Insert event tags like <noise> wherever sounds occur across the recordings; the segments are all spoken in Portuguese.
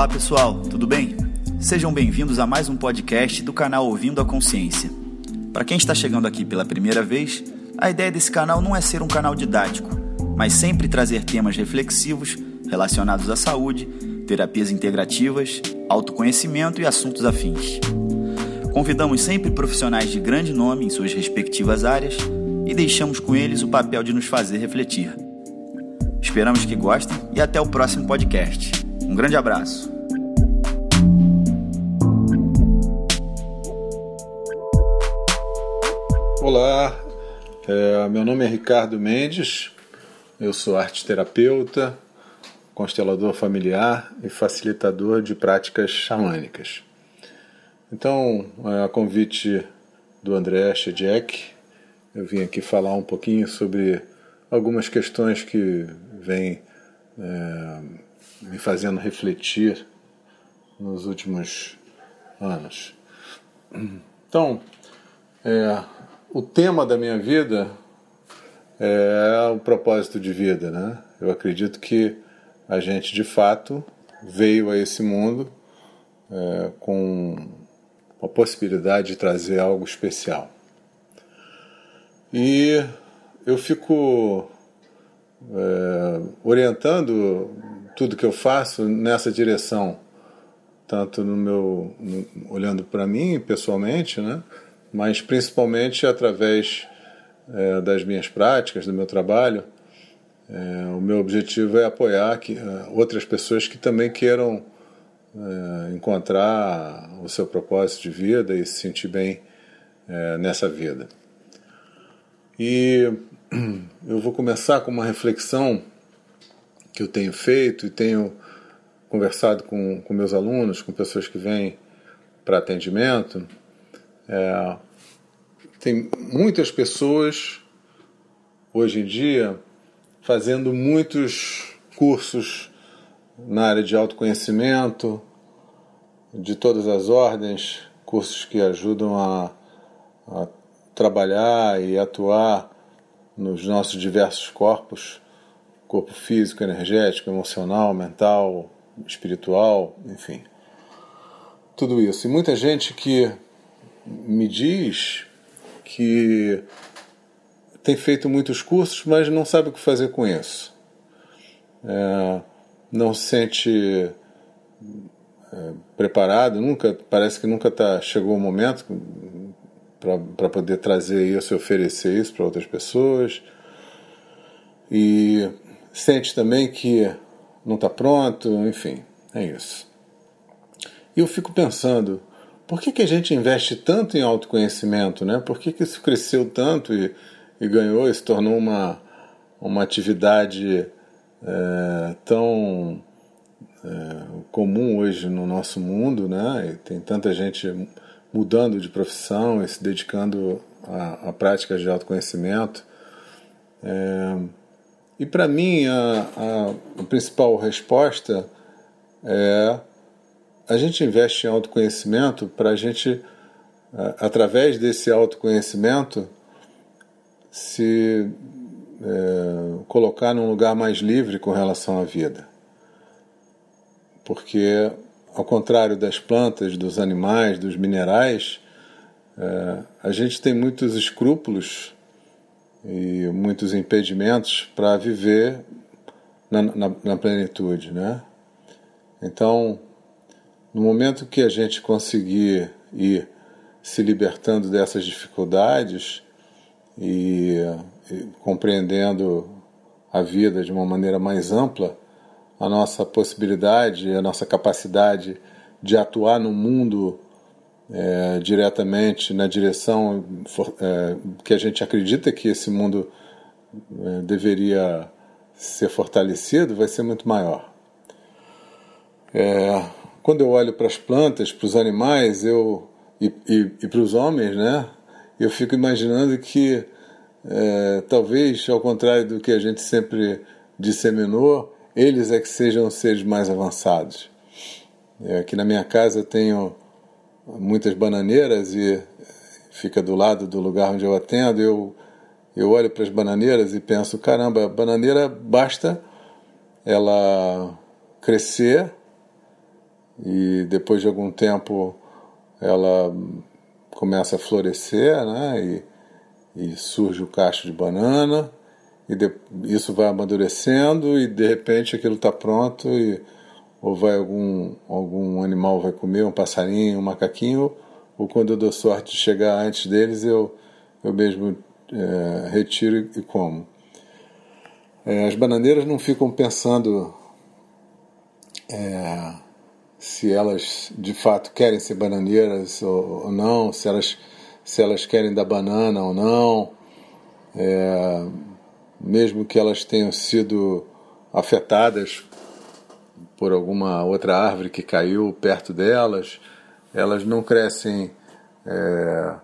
Olá pessoal, tudo bem? Sejam bem-vindos a mais um podcast do canal Ouvindo a Consciência. Para quem está chegando aqui pela primeira vez, a ideia desse canal não é ser um canal didático, mas sempre trazer temas reflexivos relacionados à saúde, terapias integrativas, autoconhecimento e assuntos afins. Convidamos sempre profissionais de grande nome em suas respectivas áreas e deixamos com eles o papel de nos fazer refletir. Esperamos que gostem e até o próximo podcast. Um grande abraço. Olá, é, meu nome é Ricardo Mendes, eu sou arte terapeuta, constelador familiar e facilitador de práticas xamânicas. Então, a convite do André Shedek, eu vim aqui falar um pouquinho sobre algumas questões que vêm é, me fazendo refletir nos últimos anos. Então, é, o tema da minha vida é o propósito de vida, né? Eu acredito que a gente de fato veio a esse mundo é, com a possibilidade de trazer algo especial. E eu fico é, orientando tudo que eu faço nessa direção, tanto no meu no, olhando para mim pessoalmente, né? Mas principalmente através é, das minhas práticas, do meu trabalho. É, o meu objetivo é apoiar que, é, outras pessoas que também queiram é, encontrar o seu propósito de vida e se sentir bem é, nessa vida. E <clears throat> eu vou começar com uma reflexão que eu tenho feito e tenho conversado com, com meus alunos, com pessoas que vêm para atendimento. É, tem muitas pessoas hoje em dia fazendo muitos cursos na área de autoconhecimento, de todas as ordens, cursos que ajudam a, a trabalhar e atuar nos nossos diversos corpos corpo físico, energético, emocional, mental, espiritual, enfim. Tudo isso. E muita gente que me diz que tem feito muitos cursos, mas não sabe o que fazer com isso. É, não se sente é, preparado, nunca parece que nunca tá, chegou o momento para poder trazer isso e oferecer isso para outras pessoas. E sente também que não está pronto, enfim, é isso. E eu fico pensando, por que, que a gente investe tanto em autoconhecimento, né? Por que, que isso cresceu tanto e, e ganhou e se tornou uma, uma atividade é, tão é, comum hoje no nosso mundo, né? E tem tanta gente mudando de profissão e se dedicando a, a práticas de autoconhecimento. É, e para mim, a, a, a, principal resposta é a gente investe em autoconhecimento para a gente, através desse autoconhecimento, se é, colocar num lugar mais livre com relação à vida. Porque, ao contrário das plantas, dos animais, dos minerais, é, a gente tem muitos escrúpulos e muitos impedimentos para viver na, na, na, plenitude, né? Então, no momento que a gente conseguir ir se libertando dessas dificuldades e, e compreendendo a vida de uma maneira mais ampla, a nossa possibilidade, a nossa capacidade de atuar no mundo é, diretamente na direção é, que a gente acredita que esse mundo é, deveria ser fortalecido, vai ser muito maior. É, quando eu olho para as plantas, para os animais, eu e, e, e para os homens, né? Eu fico imaginando que é, talvez, ao contrário do que a gente sempre disseminou, eles é que sejam seres mais avançados. É, aqui na minha casa eu tenho muitas bananeiras e fica do lado do lugar onde eu atendo, eu, eu olho para as bananeiras e penso, caramba, a bananeira basta ela crescer e depois de algum tempo ela começa a florescer, né? E, e surge o cacho de banana e de, isso vai amadurecendo e de repente aquilo está pronto e ou vai algum algum animal vai comer um passarinho um macaquinho? Ou quando eu dou sorte de chegar antes deles eu eu mesmo é, retiro e como? É, as bananeiras não ficam pensando é, se elas de fato querem ser bananeiras ou, ou, não se elas se elas querem dar banana ou não. É, mesmo que elas tenham sido afetadas por alguma outra árvore que caiu perto delas, elas não crescem é,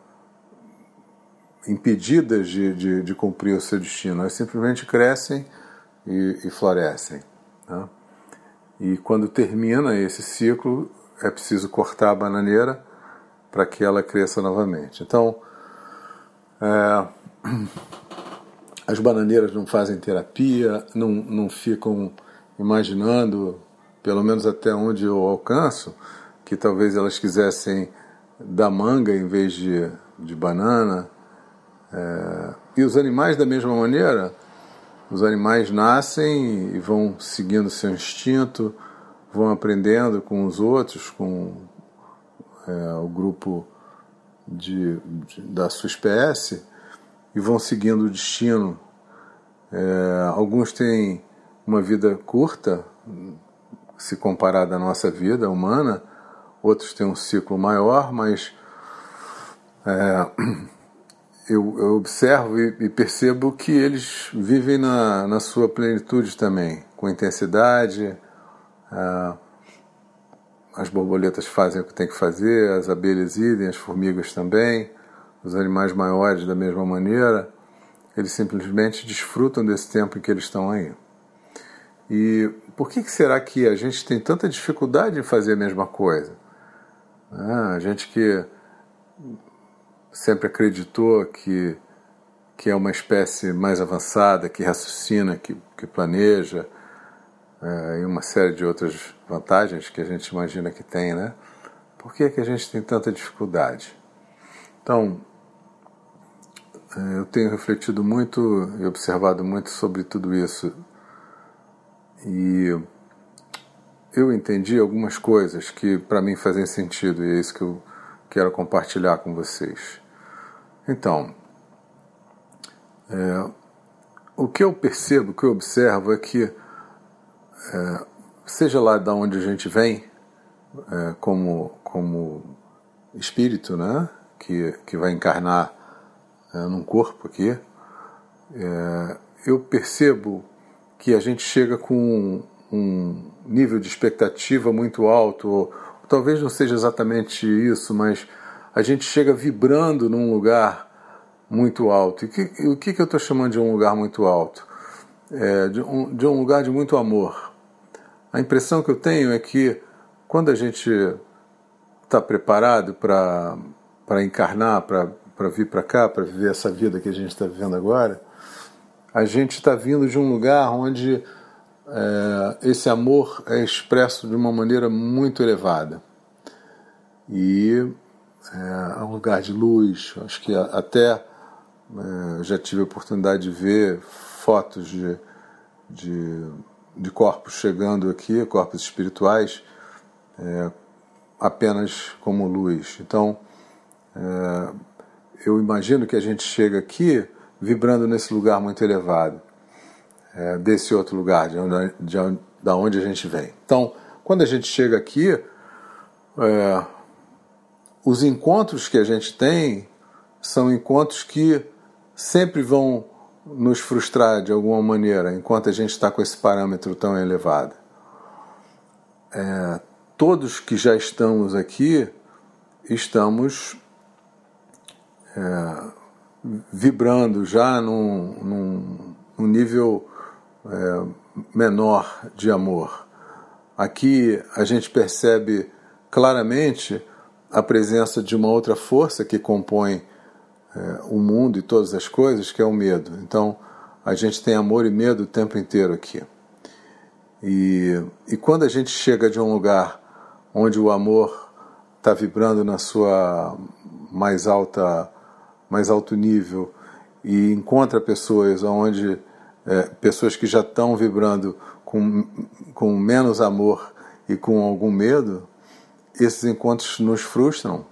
impedidas de, de, de, cumprir o seu destino, elas simplesmente crescem e, e florescem. Né? E quando termina esse ciclo, é preciso cortar a bananeira para que ela cresça novamente. Então, é, as bananeiras não fazem terapia, não, não ficam imaginando, pelo menos até onde eu alcanço, que talvez elas quisessem dar manga em vez de, de banana. É, e os animais, da mesma maneira, os animais nascem e vão seguindo seu instinto, vão aprendendo com os outros, com é, o grupo de, de, da sua espécie e vão seguindo o destino. É, alguns têm uma vida curta, se comparada à nossa vida humana, outros têm um ciclo maior, mas é, <clears throat> eu, eu, observo e, e, percebo que eles vivem na, na sua plenitude também, com intensidade. É, as borboletas fazem o que tem que fazer, as abelhas idem, as formigas também os animais maiores da mesma maneira, eles simplesmente desfrutam desse tempo em que eles estão aí. E por que, que será que a gente tem tanta dificuldade em fazer a mesma coisa? Ah, a gente que sempre acreditou que, que é uma espécie mais avançada, que raciocina, que, que planeja, é, e uma série de outras vantagens que a gente imagina que tem, né? Por que, que a gente tem tanta dificuldade? Então, é, eu tenho refletido muito e observado muito sobre tudo isso. E eu entendi algumas coisas que para mim fazem sentido e é isso que eu quero compartilhar com vocês. Então, é, o que eu percebo, o que eu observo é que, é, seja lá de onde a gente vem, é, como, como espírito, né, que, que vai encarnar é, num corpo aqui, é, eu percebo que a gente chega com um nível de expectativa muito alto, ou, talvez não seja exatamente isso, mas a gente chega vibrando num lugar muito alto. E que, o que, que eu estou chamando de um lugar muito alto? É, de, um, de um lugar de muito amor. A impressão que eu tenho é que quando a gente está preparado para encarnar, para para vir para cá, para viver essa vida que a gente está vivendo agora, a gente está vindo de um lugar onde é, esse amor é expresso de uma maneira muito elevada. E é, é um lugar de luz. Acho que até é, já tive a oportunidade de ver fotos de, de, de corpos chegando aqui, corpos espirituais, é, apenas como luz. Então, é, eu imagino que a gente chega aqui vibrando nesse lugar muito elevado, é, desse outro lugar, de onde, de onde, onde a gente vem. Então, quando a gente chega aqui, é, os encontros que a gente tem são encontros que sempre vão nos frustrar de alguma maneira, enquanto a gente está com esse parâmetro tão elevado. É, todos que já estamos aqui, estamos é, vibrando já num, num, num nível é, menor de amor. Aqui a gente percebe claramente a presença de uma outra força que compõe é, o mundo e todas as coisas, que é o medo. Então a gente tem amor e medo o tempo inteiro aqui. E, e quando a gente chega de um lugar onde o amor está vibrando na sua mais alta, mais alto nível e encontra pessoas onde é, pessoas que já estão vibrando com, com menos amor e com algum medo, esses encontros nos frustram.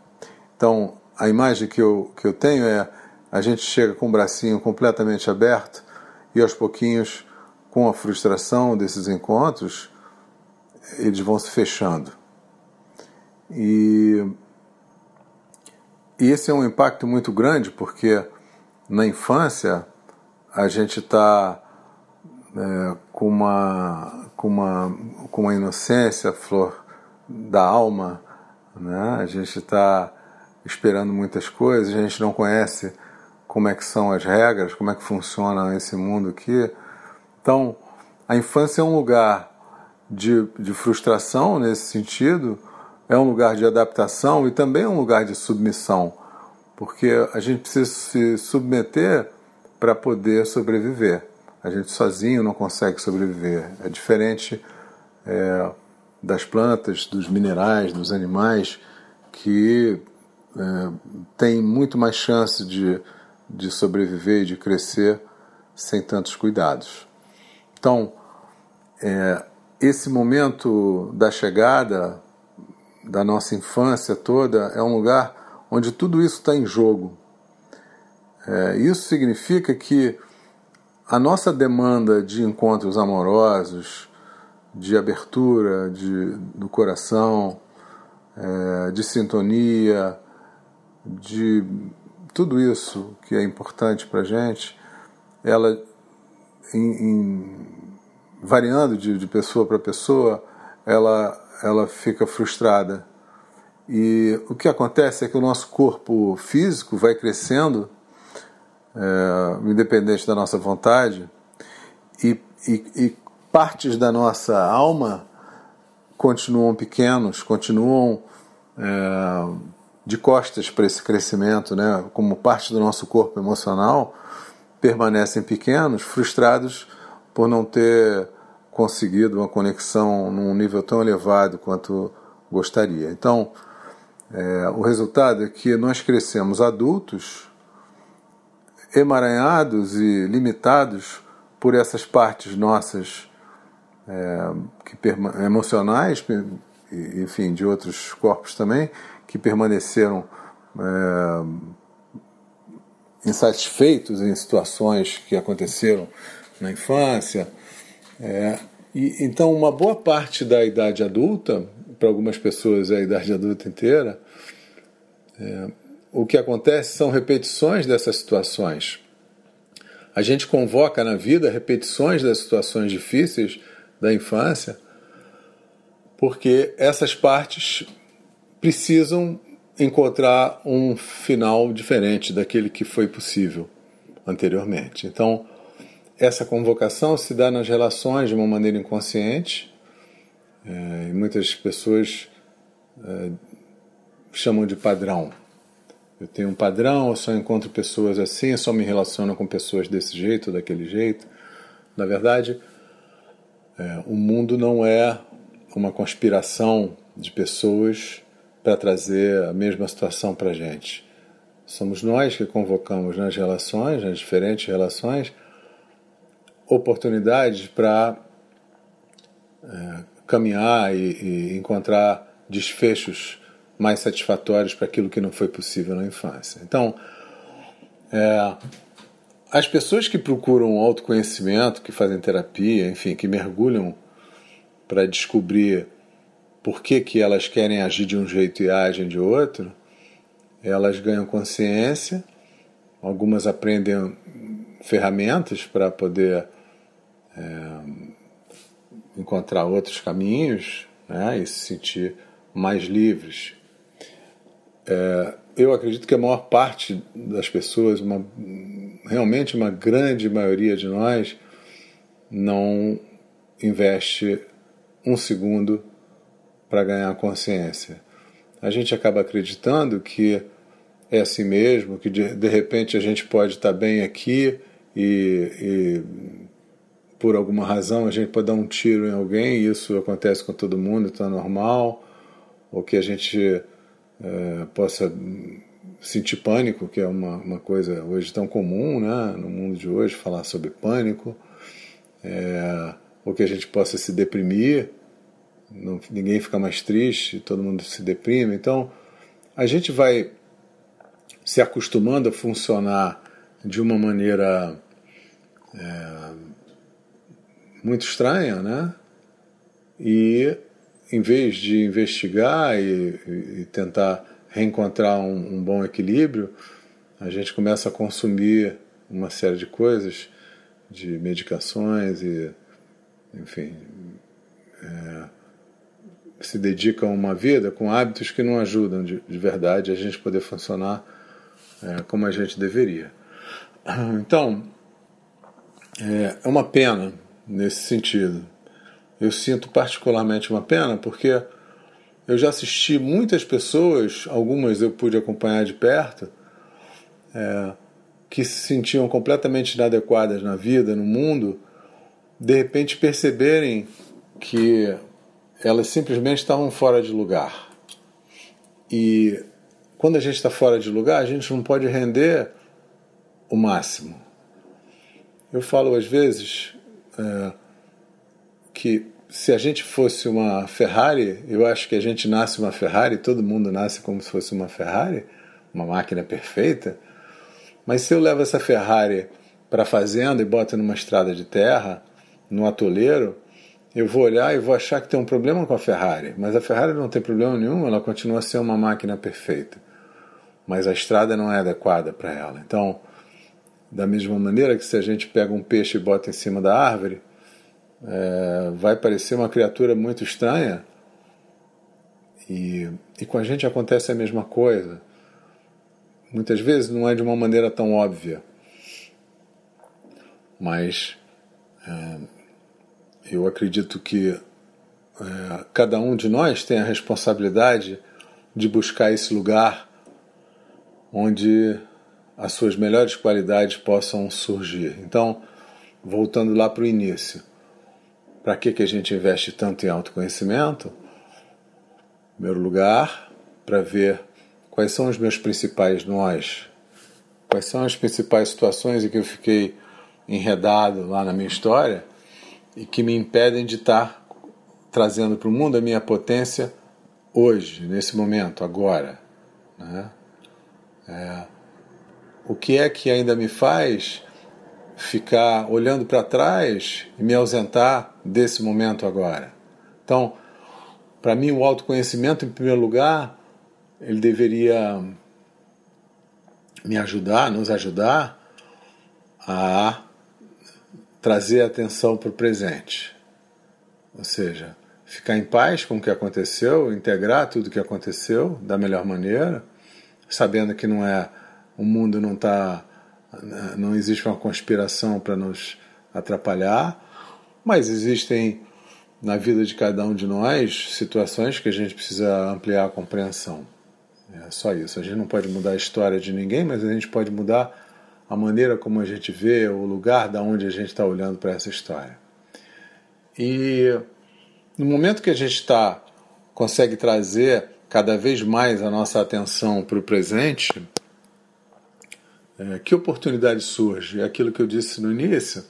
Então, a imagem que eu, que eu tenho é a gente chega com o bracinho completamente aberto e aos pouquinhos, com a frustração desses encontros, eles vão se fechando. E, e esse é um impacto muito grande porque na infância a gente está é, com, uma, com, uma, com uma inocência, flor da alma, né? a gente está esperando muitas coisas, a gente não conhece como é que são as regras, como é que funciona esse mundo aqui. Então, a infância é um lugar de, de frustração nesse sentido, é um lugar de adaptação e também é um lugar de submissão, porque a gente precisa se submeter para poder sobreviver. A gente sozinho não consegue sobreviver. É diferente é, das plantas, dos minerais, dos animais que é, têm muito mais chance de, de sobreviver e de crescer sem tantos cuidados. Então, é, esse momento da chegada da nossa infância toda é um lugar onde tudo isso está em jogo. É, isso significa que a nossa demanda de encontros amorosos, de abertura de, do coração, é, de sintonia, de tudo isso que é importante para a gente, ela, em, em, variando de, de pessoa para pessoa, ela, ela fica frustrada. E o que acontece é que o nosso corpo físico vai crescendo, é, independente da nossa vontade, e, e, e partes da nossa alma continuam pequenos, continuam é, de costas para esse crescimento, né? como parte do nosso corpo emocional, permanecem pequenos, frustrados por não ter conseguido uma conexão num nível tão elevado quanto gostaria. Então, é, o resultado é que nós crescemos adultos, emaranhados e limitados por essas partes nossas é, que, emocionais, enfim, de outros corpos também, que permaneceram é, insatisfeitos em situações que aconteceram na infância. É, e, então, uma boa parte da idade adulta, para algumas pessoas é a idade adulta inteira, é, o que acontece são repetições dessas situações. A gente convoca na vida repetições das situações difíceis da infância, porque essas partes precisam encontrar um final diferente daquele que foi possível anteriormente. Então, essa convocação se dá nas relações de uma maneira inconsciente, é, e muitas pessoas é, chamam de padrão. Eu tenho um padrão, eu só encontro pessoas assim, eu só me relaciono com pessoas desse jeito, daquele jeito. Na verdade, é, o mundo não é uma conspiração de pessoas para trazer a mesma situação para gente. Somos nós que convocamos nas relações, nas diferentes relações, oportunidades para é, caminhar e, e encontrar desfechos mais satisfatórios para aquilo que não foi possível na infância. Então, é, as pessoas que procuram autoconhecimento, que fazem terapia, enfim, que mergulham para descobrir por que, que elas querem agir de um jeito e agem de outro, elas ganham consciência, algumas aprendem ferramentas para poder é, encontrar outros caminhos né, e se sentir mais livres. É, eu acredito que a maior parte das pessoas, uma, realmente uma grande maioria de nós, não investe um segundo para ganhar consciência. A gente acaba acreditando que é assim mesmo, que de, de repente a gente pode estar bem aqui e, e, por alguma razão a gente pode dar um tiro em alguém isso acontece com todo mundo, está normal. ou que a gente é, possa sentir pânico, que é uma, uma coisa hoje tão comum né, no mundo de hoje, falar sobre pânico, é, ou que a gente possa se deprimir, não, ninguém fica mais triste, todo mundo se deprime. Então, a gente vai se acostumando a funcionar de uma maneira é, muito estranha, né? E em vez de investigar e, e tentar reencontrar um, um, bom equilíbrio, a gente começa a consumir uma série de coisas, de medicações e, enfim, é, se dedica a uma vida com hábitos que não ajudam de, de verdade a gente poder funcionar é, como a gente deveria. Então, é, é uma pena nesse sentido. Eu sinto particularmente uma pena porque eu já assisti muitas pessoas, algumas eu pude acompanhar de perto, é, que se sentiam completamente inadequadas na vida, no mundo, de repente perceberem que elas simplesmente estavam fora de lugar. E quando a gente está fora de lugar, a gente não pode render o máximo. Eu falo às vezes é, que se a gente fosse uma Ferrari, eu acho que a gente nasce uma Ferrari, todo mundo nasce como se fosse uma Ferrari, uma máquina perfeita. Mas se eu levo essa Ferrari para a fazenda e boto numa estrada de terra, no atoleiro, eu vou olhar e vou achar que tem um problema com a Ferrari. Mas a Ferrari não tem problema nenhum, ela continua a ser uma máquina perfeita. Mas a estrada não é adequada para ela. Então, da mesma maneira que se a gente pega um peixe e bota em cima da árvore, é, vai parecer uma criatura muito estranha. E, e com a gente acontece a mesma coisa. Muitas vezes não é de uma maneira tão óbvia. Mas é, eu acredito que é, cada um de nós tem a responsabilidade de buscar esse lugar onde as suas melhores qualidades possam surgir. Então, voltando lá para o início, para que, que a gente investe tanto em autoconhecimento? Em primeiro lugar, para ver quais são os meus principais nós, quais são as principais situações em que eu fiquei enredado lá na minha história e que me impedem de estar trazendo para o mundo a minha potência hoje, nesse momento, agora. Né? É, o que é que ainda me faz ficar olhando para trás e me ausentar desse momento agora? Então, para mim, o autoconhecimento, em primeiro lugar, ele deveria me ajudar, nos ajudar a trazer atenção para o presente. Ou seja, ficar em paz com o que aconteceu, integrar tudo o que aconteceu da melhor maneira, sabendo que não é o mundo não está não existe uma conspiração para nos atrapalhar, mas existem na vida de cada um de nós situações que a gente precisa ampliar a compreensão. É só isso. A gente não pode mudar a história de ninguém, mas a gente pode mudar a maneira como a gente vê, o lugar da onde a gente está olhando para essa história. E no momento que a gente está consegue trazer cada vez mais a nossa atenção para o presente, é, que oportunidade surge? É aquilo que eu disse no início.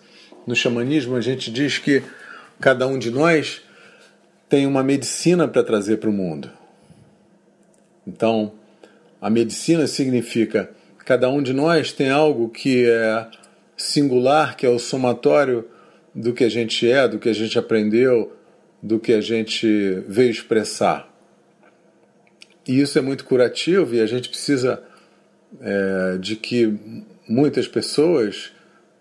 No xamanismo, a gente diz que cada um de nós tem uma medicina para trazer para o mundo. Então, a medicina significa cada um de nós tem algo que é singular, que é o somatório do que a gente é, do que a gente aprendeu, do que a gente veio expressar. E isso é muito curativo e a gente precisa é, de que muitas pessoas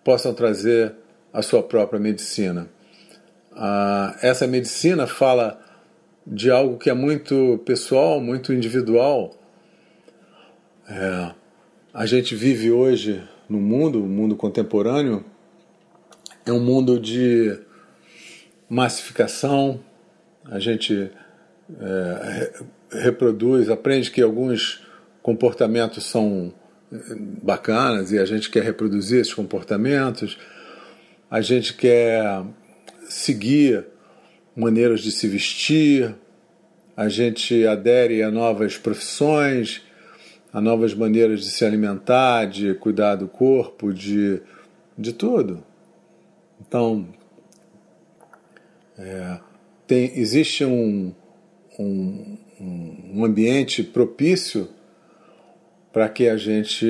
possam trazer a sua própria medicina. Ah, essa medicina fala de algo que é muito pessoal, muito individual. É, a gente vive hoje no mundo, o mundo contemporâneo, é um mundo de massificação. A gente é, reproduz, aprende que alguns comportamentos são eh, bacanas e a gente quer reproduzir esses comportamentos, a gente quer seguir maneiras de se vestir, a gente adere a novas profissões, a novas maneiras de se alimentar, de cuidar do corpo, de, de tudo. Então, é, tem, existe um, um, um ambiente propício para que a gente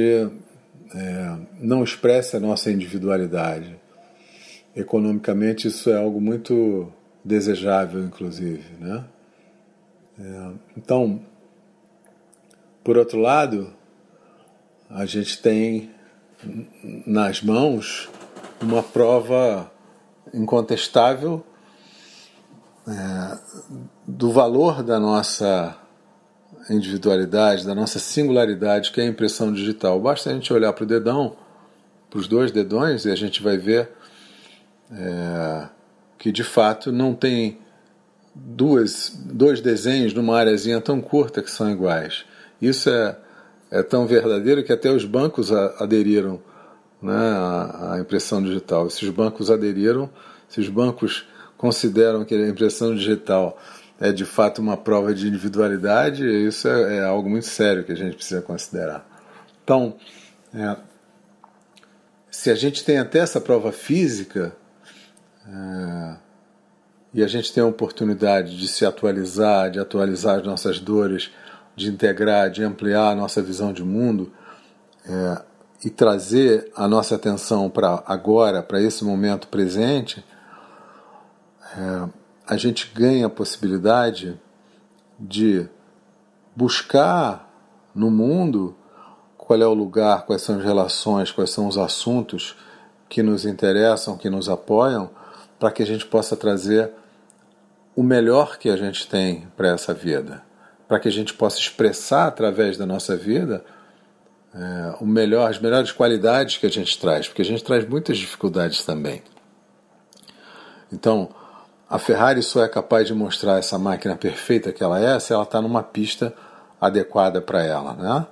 é, não expresse a nossa individualidade. Economicamente, isso é algo muito desejável, inclusive. Né? É, então, por outro lado, a gente tem nas mãos uma prova incontestável é, do valor da nossa individualidade, da nossa singularidade, que é a impressão digital. Basta a gente olhar para o dedão, para os dois dedões, e a gente vai ver é, que de fato não tem duas, dois desenhos numa areazinha tão curta que são iguais. Isso é, é tão verdadeiro que até os bancos aderiram né, à, à impressão digital. Esses bancos aderiram, se os bancos consideram que a impressão digital é de fato uma prova de individualidade, isso é, é algo muito sério que a gente precisa considerar. Então, é, se a gente tem até essa prova física, é, e a gente tem a oportunidade de se atualizar, de atualizar as nossas dores, de integrar, de ampliar a nossa visão de mundo é, e trazer a nossa atenção para agora, para esse momento presente, é, a gente ganha a possibilidade de buscar no mundo qual é o lugar, quais são as relações, quais são os assuntos que nos interessam, que nos apoiam, para que a gente possa trazer o melhor que a gente tem para essa vida para que a gente possa expressar através da nossa vida é, o melhor, as melhores qualidades que a gente traz, porque a gente traz muitas dificuldades também. Então, a Ferrari só é capaz de mostrar essa máquina perfeita que ela é se ela está numa pista adequada para ela. Né?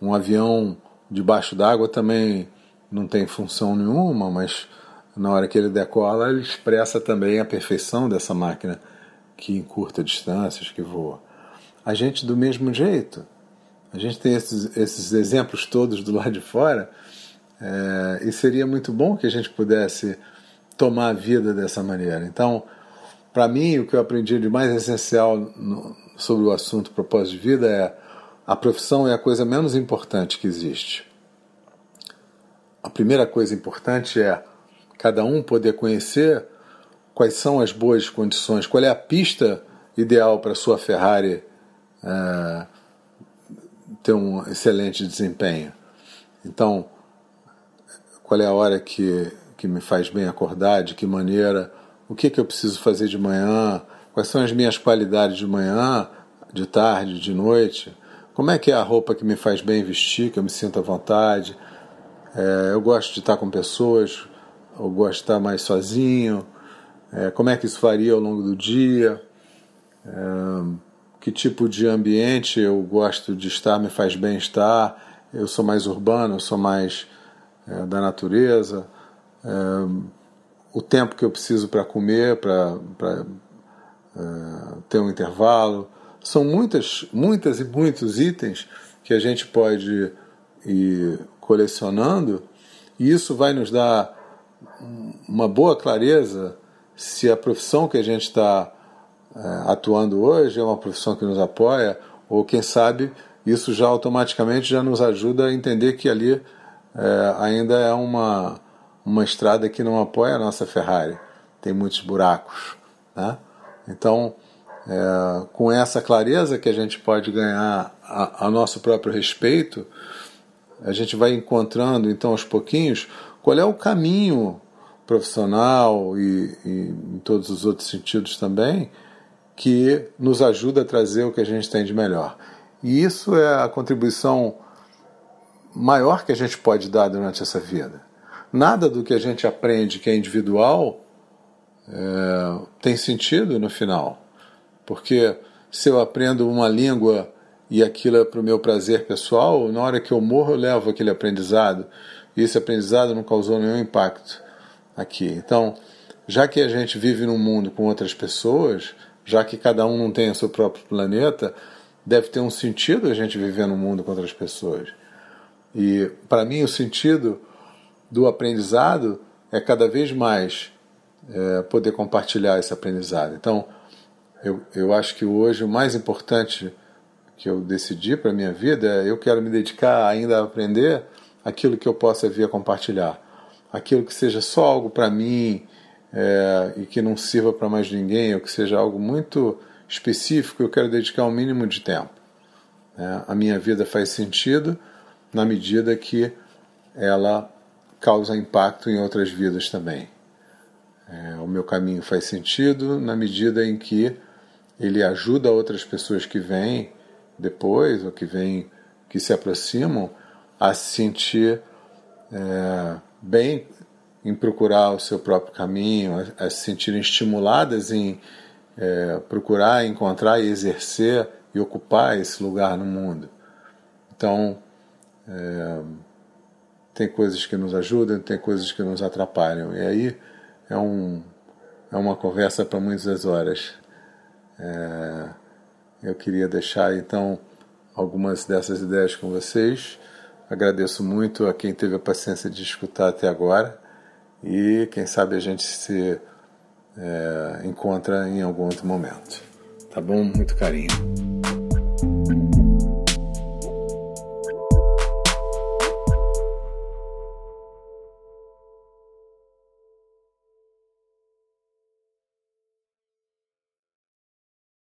Um avião debaixo d'água também não tem função nenhuma, mas na hora que ele decola, ele expressa também a perfeição dessa máquina que encurta distâncias, que voa a gente do mesmo jeito. A gente tem esses, esses exemplos todos do lado de fora, é, e seria muito bom que a gente pudesse tomar a vida dessa maneira. Então, para mim, o que eu aprendi de mais essencial no, sobre o assunto propósito de vida é a profissão é a coisa menos importante que existe. A primeira coisa importante é cada um poder conhecer quais são as boas condições, qual é a pista ideal para sua Ferrari é, ter um excelente desempenho. Então, qual é a hora que, que me faz bem acordar, de que maneira, o que, que eu preciso fazer de manhã, quais são as minhas qualidades de manhã, de tarde, de noite, como é que é a roupa que me faz bem vestir, que eu me sinto à vontade. É, eu gosto de estar com pessoas, eu gosto de estar mais sozinho, é, como é que isso varia ao longo do dia. É, que tipo de ambiente eu gosto de estar, me faz bem estar. Eu sou mais urbano, eu sou mais é, da natureza. O tempo que eu preciso para comer, para é, ter um intervalo. São muitas, muitas e muitos itens que a gente pode ir colecionando e isso vai nos dar uma boa clareza se a profissão que a gente está é, atuando hoje, é uma profissão que nos apoia, ou quem sabe isso já automaticamente já nos ajuda a entender que ali é, ainda é uma, uma estrada que não apoia a nossa Ferrari, tem muitos buracos. Né? Então, é, com essa clareza que a gente pode ganhar a, a, nosso próprio respeito, a gente vai encontrando então aos pouquinhos qual é o caminho profissional e, e em todos os outros sentidos também que nos ajuda a trazer o que a gente tem de melhor. E isso é a contribuição maior que a gente pode dar durante essa vida. Nada do que a gente aprende que é individual é, tem sentido no final. Porque se eu aprendo uma língua e aquilo é para o meu prazer pessoal, na hora que eu morro eu levo aquele aprendizado e esse aprendizado não causou nenhum impacto aqui. Então, já que a gente vive num mundo com outras pessoas, já que cada um não tem o seu próprio planeta, deve ter um sentido a gente viver no mundo com outras pessoas. E para mim o sentido do aprendizado é cada vez mais é, poder compartilhar esse aprendizado. Então, eu, eu acho que hoje o mais importante que eu decidi para a minha vida é eu quero me dedicar ainda a aprender aquilo que eu possa vir a compartilhar. Aquilo que seja só algo para mim é, e que não sirva para mais ninguém, ou que seja algo muito específico, eu quero dedicar um mínimo de tempo. É, a minha vida faz sentido na medida que ela causa impacto em outras vidas também. É, o meu caminho faz sentido na medida em que ele ajuda outras pessoas que vêm depois ou que vêm que se aproximam a se sentir é, bem em procurar o seu próprio caminho, a, a se sentirem estimuladas em é, procurar, encontrar e exercer e ocupar esse lugar no mundo. Então, é, tem coisas que nos ajudam, tem coisas que nos atrapalham. E aí é, um, é uma conversa para muitas horas. É, eu queria deixar então algumas dessas ideias com vocês. Agradeço muito a quem teve a paciência de escutar até agora e quem sabe a gente se é, encontra em algum outro momento. Tá bom? Muito carinho.